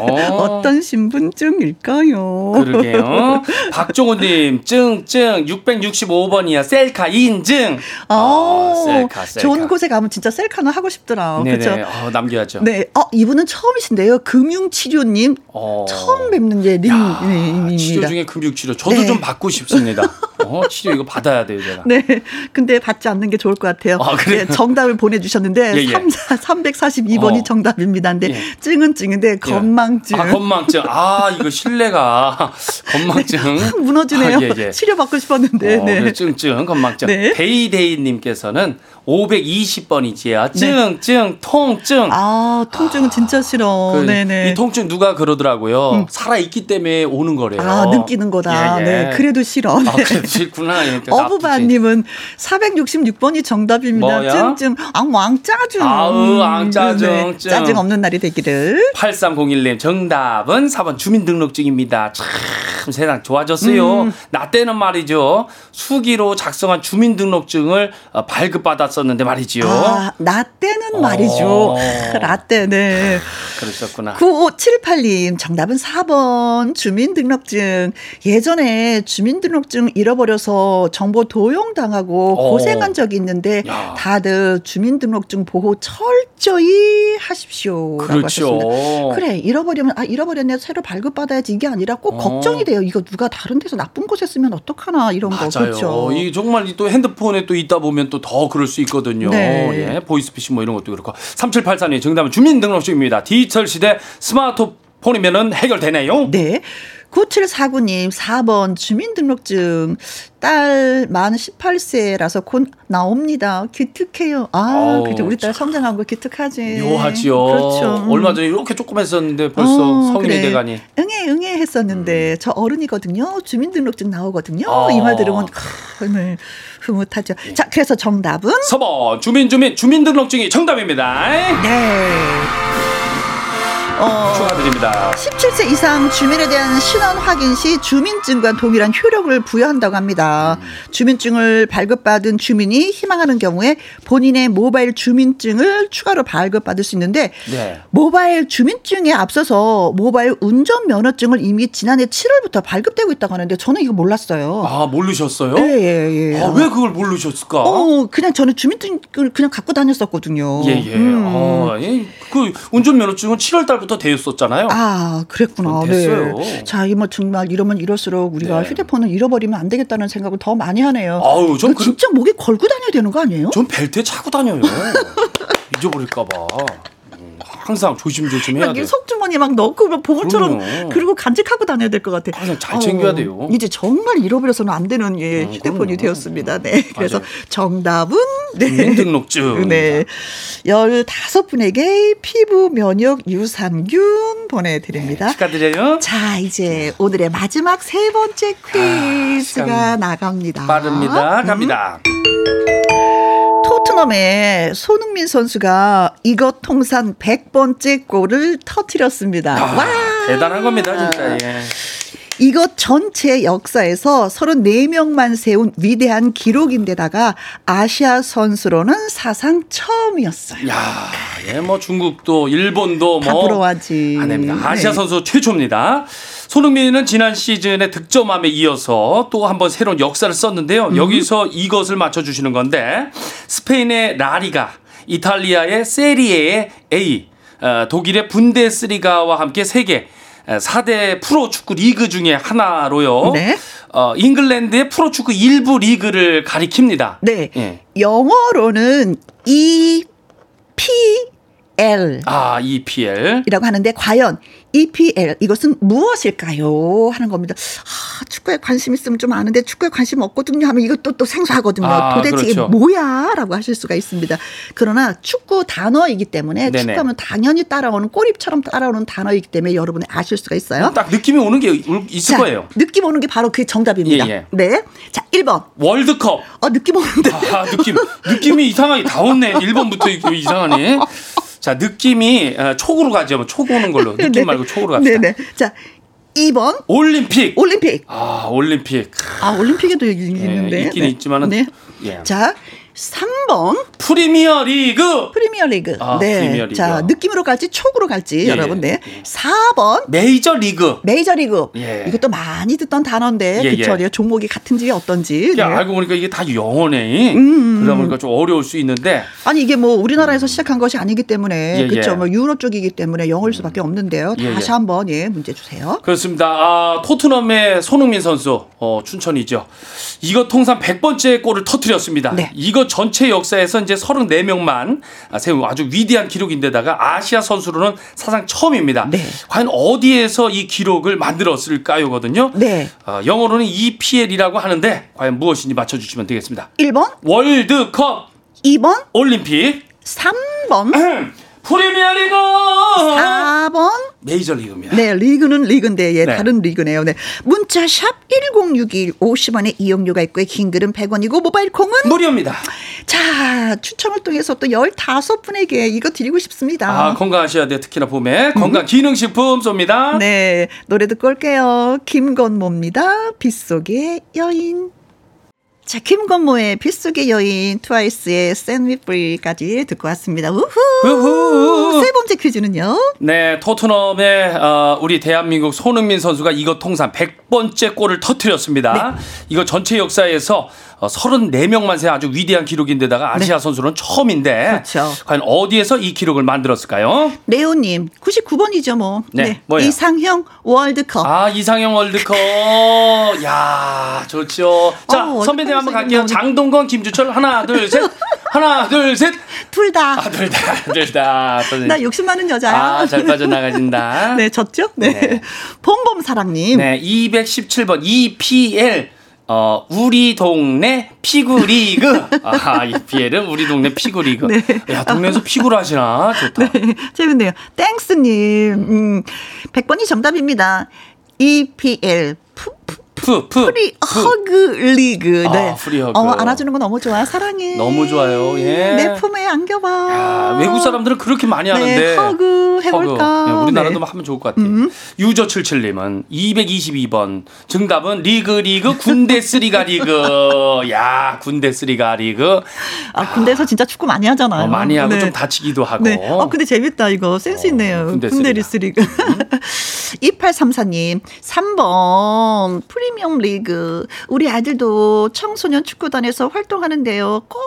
어. 어떤 신분증일까요? 그러게요. 박종호님, 증증 665번이야. 셀카 인증. 아, 셀카, 셀카. 좋은 곳에 가면 진짜 셀카는 하고 싶더라. 그렇죠? 어, 남겨야죠. 네. 어, 이분은 처음이신데요. 금융치료님. 어. 처음 뵙는 예, 야, 링입니다. 치료 중에 금융 치료. 저도 네. 좀 받고 싶습니다. 어, 치료 이거 받아야 돼요, 제가. 네. 근데 받지 않는 게 좋을 것 같아요. 아, 그래요? 네, 정답을 보내주셨는데, 예, 예. 342번이 어. 정답입니다. 근데, 예. 증은 증인데, 건망증. 아, 건망증. 아, 이거 신뢰가. 건망증. 무너지네요. 아, 예, 예. 치료받고 싶었는데, 어, 네. 증증, 건망증. 네. 데이데이 님께서는 520번이지요. 네. 증, 증, 통증. 아, 통증은 진짜 싫어. 그, 네네. 음. 이 통증 누가 그러더라고요. 살아있기 때문에 오는 거래요. 아, 느끼는 거다. 예, 예. 네. 그래도 싫어. 아, 네. 그래도 싫구나. 어부바님은 466번이 정답입니다. 뭐야? 증증. 아, 왕짜증. 아우, 왕짜증, 네. 증. 짜증 없는 날이 되기를. 8301님 정답은 4번 주민등록증입니다. 참 세상 좋아졌어요. 음. 나 때는 말이죠. 수기로 작성한 주민등록증을 어, 발급받았었는데 말이죠. 아, 나 때는 어. 말이죠. 아, 나 때, 네. 그러셨구나. 9578님, 정답은 4번 주민등록증. 예전에 주민등록증 잃어버려서 정보 도용당하고 어. 고생한 적이 있는데 야. 다들 주민등록증 보호 철저히 하십시오. 하셨습니다. 그렇죠. 그래 잃어버리면 아 잃어버렸네 새로 발급받아야지 이게 아니라 꼭 어. 걱정이 돼요 이거 누가 다른 데서 나쁜 곳에 쓰면 어떡하나 이런 거 맞아요. 그렇죠 이 정말 또 핸드폰에 또 있다 보면 또 더 그럴 수 있거든요. 네. 예, 보이스피싱 뭐 이런 것도 그렇고. 3784님 정답은 주민등록증입니다. 디지털 시대 스마트폰이면은 해결되네요. 네 9749님 4번 주민등록증 딸 만 18세라서 곧 나옵니다 기특해요 아 그죠 우리 딸 성장한 거 기특하지 묘하지요. 그렇죠 음. 얼마 전에 이렇게 조그맸었는데 벌써 어, 성인이 그래. 돼가니. 음. 응애 응애 했었는데 저 어른이거든요. 주민등록증 나오거든요. 아. 이말 들으면 크, 네, 흐뭇하죠. 자, 그래서 정답은 4번 주민 주민 주민등록증이 정답입니다. 네. 어, 축하드립니다. 17세 이상 주민에 대한 신원 확인 시 주민증과 동일한 효력을 부여한다고 합니다. 주민증을 발급받은 주민이 희망하는 경우에 본인의 모바일 주민증을 추가로 발급받을 수 있는데 네. 모바일 주민증에 앞서서 모바일 운전 면허증을 이미 지난해 7월부터 발급되고 있다고 하는데 저는 이거 몰랐어요. 아 모르셨어요? 예, 예, 예. 아, 왜 그걸 모르셨을까? 어, 그냥 저는 주민증을 그냥 갖고 다녔었거든요. 예 예. 음. 아, 예. 그 운전 면허증은 7월 달부터 되었었잖아요. 아, 그랬구나. 됐어요. 네. 자, 이뭐 정말 이러면 이럴수록 우리가 네. 휴대폰을 잃어버리면 안 되겠다는 생각을 더 많이 하네요. 아우, 전 그- 진짜 목에 걸고 다녀야 되는 거 아니에요? 전 벨트에 차고 다녀요. 잊어버릴까 봐. 음, 항상 조심조심 해야. 이렇게 속주머니에 막 넣고 막 보물처럼 그럼요. 그리고 간직하고 다녀야 될 것 같아. 항상 잘 챙겨야 돼요. 이제 정말 잃어버려서는 안 되는 예, 음, 휴대폰이 그럼요. 되었습니다. 네. 그래서 맞아요. 정답은 네. 주민등록증. 네. 15분에게 피부 면역 유산균 보내드립니다. 축하드려요. 자, 이제 오늘의 마지막 세 번째 퀴즈가 시간 나갑니다. 빠릅니다. 음. 갑니다. 토트넘의 손흥민 선수가 이것 통산 100번째 골을 터뜨렸습니다. 아, 와! 대단한 겁니다, 진짜. 예. 이것 전체 역사에서 34명만 세운 위대한 기록인데다가 아시아 선수로는 사상 처음이었어요. 야, 예, 뭐 중국도 일본도 다뭐 부러워하지. 아닙니다. 아시아 네. 선수 최초입니다. 손흥민은 지난 시즌에 득점함에 이어서 또 한번 새로운 역사를 썼는데요. 음. 여기서 이것을 맞춰주시는 건데 스페인의 라리가, 이탈리아의 세리에의 A, 어, 독일의 분데스리가와 함께 세계 4대 프로 축구 리그 중에 하나로요. 네. 어, 잉글랜드의 프로 축구 일부 리그를 가리킵니다. 네. 예. 영어로는 EPL 아, EPL. 이라고 하는데 과연 EPL 이것은 무엇일까요? 하는 겁니다. 아, 축구에 관심 있으면 좀 아는데 축구에 관심 없거든요 하면 이것도 또 생소하거든요. 아, 도대체 이게 그렇죠. 뭐야라고 하실 수가 있습니다. 그러나 축구 단어이기 때문에 네네. 축구하면 당연히 따라오는 꼬립처럼 따라오는 단어이기 때문에 여러분이 아실 수가 있어요. 딱 느낌이 오는 게 있을 자, 거예요. 느낌 오는 게 바로 그 정답입니다. 예, 예. 네. 자, 1번. 월드컵. 어, 느낌 오는데. 아, 느낌. 느낌이 이상하게 다 왔네. 1번부터 이렇게 이상하네. 자, 느낌이 어, 촉으로 가죠. 뭐촉 오는 걸로. 느낌 네. 말고 촉으로 갑시다. 네네. 자, 2번. 올림픽. 올림픽. 아, 올림픽. 아, 올림픽에도 있는데. 예, 있긴 네. 있지만은 네. 예. 자, 3번. 프리미어 리그. 프리미어 리그. 아, 네. 프리미어 리그. 자, 느낌으로 갈지 촉으로 갈지 예, 여러분. 네. 예. 4번. 메이저 리그. 메이저 리그. 예. 이것도 많이 듣던 단어인데 예, 그쵸? 예. 종목이 같은지 어떤지. 야, 네. 알고 보니까 이게 다 영어네. 음, 그러다 보니까 좀 어려울 수 있는데 아니 이게 뭐 우리나라에서 시작한 것이 아니기 때문에 예, 그렇죠. 예. 뭐 유럽 쪽이기 때문에 영어일 수밖에 없는데요. 예, 다시 예. 한번 예 문제 주세요. 그렇습니다. 아, 토트넘의 손흥민 선수 어, 춘천이죠. 이거 통산 100번째 골을 터뜨렸습니다. 네. 이거 전체 역사에서 이제 34명만 세운 아주 위대한 기록인데다가 아시아 선수로는 사상 처음입니다. 네. 과연 어디에서 이 기록을 만들었을까요거든요. 네. 어, 영어로는 EPL이라고 하는데 과연 무엇인지 맞춰주시면 되겠습니다. 1번, 월드컵, 2번, 올림픽, 3번, 프리미어리그, 4번. 메이저리그입니다. 네, 리그는 리그인데 예, 네. 다른 리그네요. 네. 문자 샵 1061 50원의 이용료가 있고요. 긴 글은 100원이고 모바일 콩은 무료입니다. 자, 추첨을 통해서 또 15분에게 이거 드리고 싶습니다. 아, 건강하셔야 돼요. 특히나 봄에. 건강 기능 식품 쏩니다. 네, 노래 듣고 올게요. 김건모입니다. 빗속의 여인. 자, 김건모의 빗속의 여인, 트와이스의 Set Me Free까지 듣고 왔습니다. 우후! 우후! 세 번째 퀴즈는요? 네, 토트넘의 어, 우리 대한민국 손흥민 선수가 이거 통산 100번째 골을 터뜨렸습니다. 네. 이거 전체 역사에서 어, 34명만 세 아주 위대한 기록인데다가 아시아 선수는 처음인데 네. 그렇죠. 과연 어디에서 이 기록을 만들었을까요? 레오님, 99번이죠, 뭐. 네, 뭐예요? 이상형 월드컵. 아 이상형 월드컵 야 좋죠 자 어, 선배님 한번 갈게요 장동건 김주철 하나 둘 셋 하나 둘 셋 둘 다. 아, 둘 다, 둘 다. 나 욕심 많은 여자야. 아, 잘 빠져나가진다. 네, 졌죠? 네. 네. 봄봄 사랑님. 네, 217번 EPL 어 우리 동네 피구리그. 아, EPL은 우리 동네 피구리그. 네. 야, 동네에서 피구를 하시나? 좋다. 네, 재밌네요. 땡스님, 음, 100번이 정답입니다. EPL, 푸, 푸, 푸, 푸. free 푸. hug 리그. 아, 네. free hug. 어, 안아주는 거 너무 좋아. 사랑해. 너무 좋아요. 예. 내 품에 안겨봐. 야, 외국 사람들은 그렇게 많이 하는데. 네, hug 해볼까. hug. 네, 우리나라도 네. 하면 좋을 것 같아요. 유저77님은 222번. 정답은 리그, 리그, 군대 쓰리가 리그. 야, 군대 쓰리가 리그. 아, 군대에서 진짜 축구 많이 하잖아요. 어, 많이 하고 네. 좀 다치기도 하고. 네. 어, 근데 재밌다, 이거. 센스 어, 있네요. 군대 군대 리스 리그. 2834님, 3번, 프리미엄 리그. 우리 아들도 청소년 축구단에서 활동하는데요. 꼭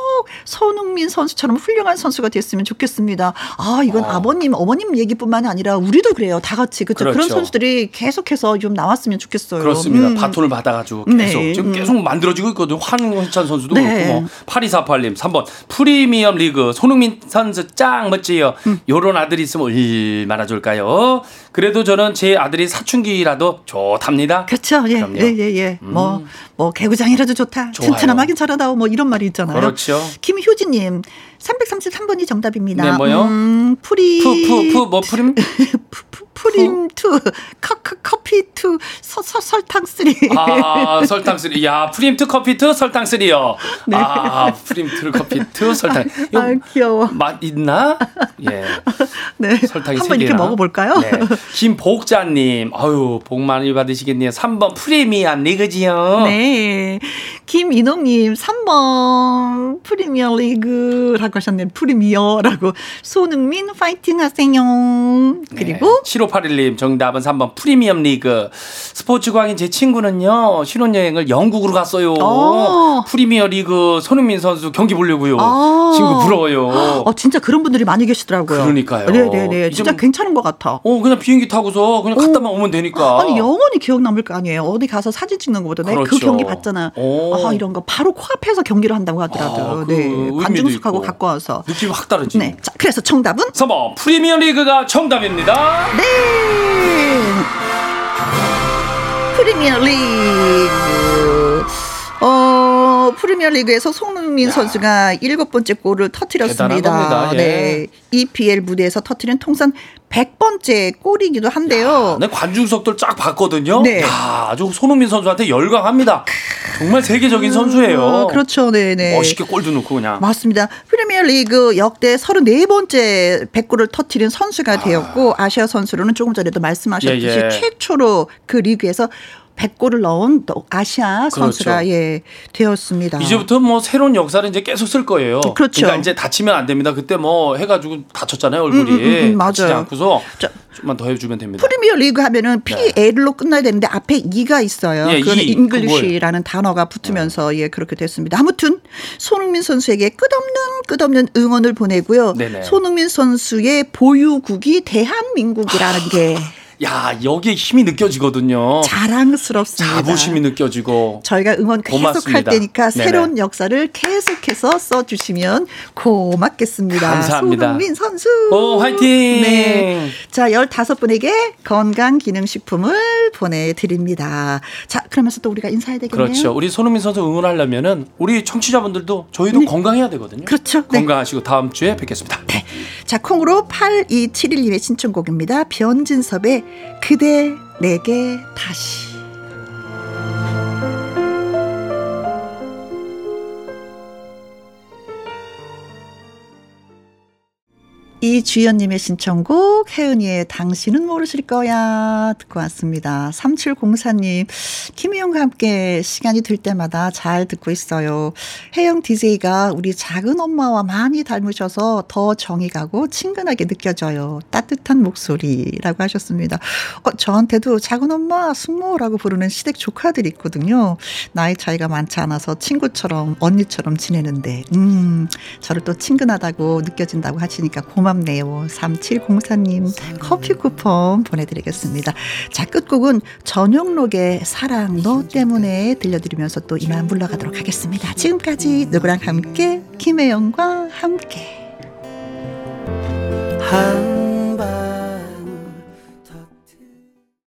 손흥민 선수처럼 훌륭한 선수가 됐으면 좋겠습니다. 아, 이건 어. 아. 버님 어머님 얘기뿐만 아니라 우리도 그래요. 다 같이. 그쵸? 그런 그렇죠. 선수들이 계속해서 좀 나왔으면 좋겠어요. 그렇습니다. 음. 바톤을 받아가지고 네. 계속 지금 음. 계속 만들어지고 있거든요. 황희찬 선수도 네. 그렇고 뭐 8248님 3번 프리미엄 리그 손흥민 선수 짱 멋지요. 음. 요런 아들이 있으면 얼마나 좋을까요? 그래도 저는 제 아들이 사춘기라도 좋답니다. 그렇죠. 예, 그럼요. 예, 예, 예. 뭐, 뭐, 개구장이라도 좋다. 좋아요. 튼튼하게만 자라다오. 뭐, 이런 말이 있잖아요. 그렇죠. 김효진님, 333번이 정답입니다. 네, 뭐요? 음, 프리. 푸 푸 푸 뭐 프림 푸- 푸- 프림 two, 커, 커, 커피 two, 서, 서, 설탕 three. 아 설탕 three 야 프림 two 커피 two 설탕 three요. 네. 아 프림 two 커피 two 설탕. 이거 아, 귀여워. 맛 있나? 예. 네. 설탕이 한번 이렇게? 먹어볼까요? 네. 김복자님, 아유 복 많이 받으시겠네요. 3번 프리미엄 리그지요. 네. 김인홍님, 3번 프리미어 리그라고 하셨네요. 프리미어라고. 손흥민 파이팅 하세요. 그리고 7581님 정답은 3번 프리미엄 리그. 스포츠광인 제 친구는요 신혼여행을 영국으로 갔어요. 어. 프리미어 리그 손흥민 선수 경기 보려고요. 아. 친구 부러워요. 어, 진짜 그런 분들이 많이 계시더라고요. 그러니까요. 네네네. 진짜 이제 괜찮은 것 같아. 어 그냥 비행기 타고서 그냥 갔다만 오 면 되니까. 아니 영원히 기억 남을 거 아니에요. 어디 가서 사진 찍는 것보다 내가 그 그렇죠. 경기 봤잖아. 오. 아 이런 거 바로 코앞에서 경기를 한다고 하더라고요. 아, 그 네, 관중석하고. 갖고 와서. 느낌이 확 다르지. 네, 자 그래서 정답은 3번 프리미어 리그가 정답입니다. 네. 프리미어 리그. 어, 프리미어 리그에서 손흥민 선수가 일곱 번째 골을 터뜨렸습니다. 예. 네. EPL 무대에서 터뜨린 통산 100번째 골이기도 한데요. 네, 관중석들 쫙 봤거든요. 네. 야, 아주 손흥민 선수한테 열광합니다. 정말 세계적인 선수예요. 어, 그렇죠. 네, 네. 멋있게 골도 넣고 그냥. 맞습니다. 프리미어 리그 역대 34번째 100골을 터뜨린 선수가 되었고 아 시아 선수로는 조금 전에도 말씀하셨듯이 예, 예. 최초로 그 리그에서 100골을 넣은 또 아시아 선수가 그렇죠. 예 되었습니다. 이제부터 뭐 새로운 역사를 이제 계속 쓸 거예요. 그렇죠. 러니까 이제 다치면 안 됩니다. 그때 뭐 해가지고 다쳤잖아요 얼굴이. 음, 음, 음, 다치지 맞아요. 않고서 자, 좀만 더 해주면 됩니다. 프리미어 리그 하면은 PL로 끝나야 되는데 앞에 E가 있어요. 예, E, English라는 단어가 붙으면서 예 그렇게 됐습니다. 아무튼 손흥민 선수에게 끝없는 끝없는 응원을 보내고요. 네네. 손흥민 선수의 보유국이 대한민국이라는 게 야 여기에 힘이 느껴지거든요. 자랑스럽습니다. 자부심이 느껴지고. 저희가 응원 계속. 할 테니까 네네. 새로운 역사를 계속해서 써주시면 고맙겠습니다. 감사합니다. 손흥민 선수. 오 화이팅. 네. 자, 15분에게 건강 기능식품을 보내드립니다. 자, 그러면서 또 우리가 인사해야 되겠네요. 그렇죠. 우리 손흥민 선수 응원하려면은 우리 청취자분들도 저희도 건강해야 되거든요. 네. 그렇죠. 네. 건강하시고 다음 주에 뵙겠습니다. 자, 콩으로 8271님의 신청곡입니다. 변진섭의 그대 내게 다시. 이주연님의 신청곡 혜은이의 당신은 모르실 거야 듣고 왔습니다. 3704님 김희영과 함께 시간이 될 때마다 잘 듣고 있어요. 혜영 DJ가 우리 작은 엄마와 많이 닮으셔서 더 정이 가고 친근하게 느껴져요. 따뜻한 목소리라고 하셨습니다. 어, 저한테도 작은 엄마 숙모라고 부르는 시댁 조카들이 있거든요. 나이 차이가 많지 않아서 친구처럼 언니처럼 지내는데 음 저를 또 친근하다고 느껴진다고 하시니까 고맙 고맙네요. 3704님 음. 커피 쿠폰 보내드리겠습니다. 자 끝곡은 전용록의 사랑 너 음. 때문에 들려드리면서 또 이만 물러가도록 하겠습니다. 지금까지 누구랑 함께 김혜영과 함께 하.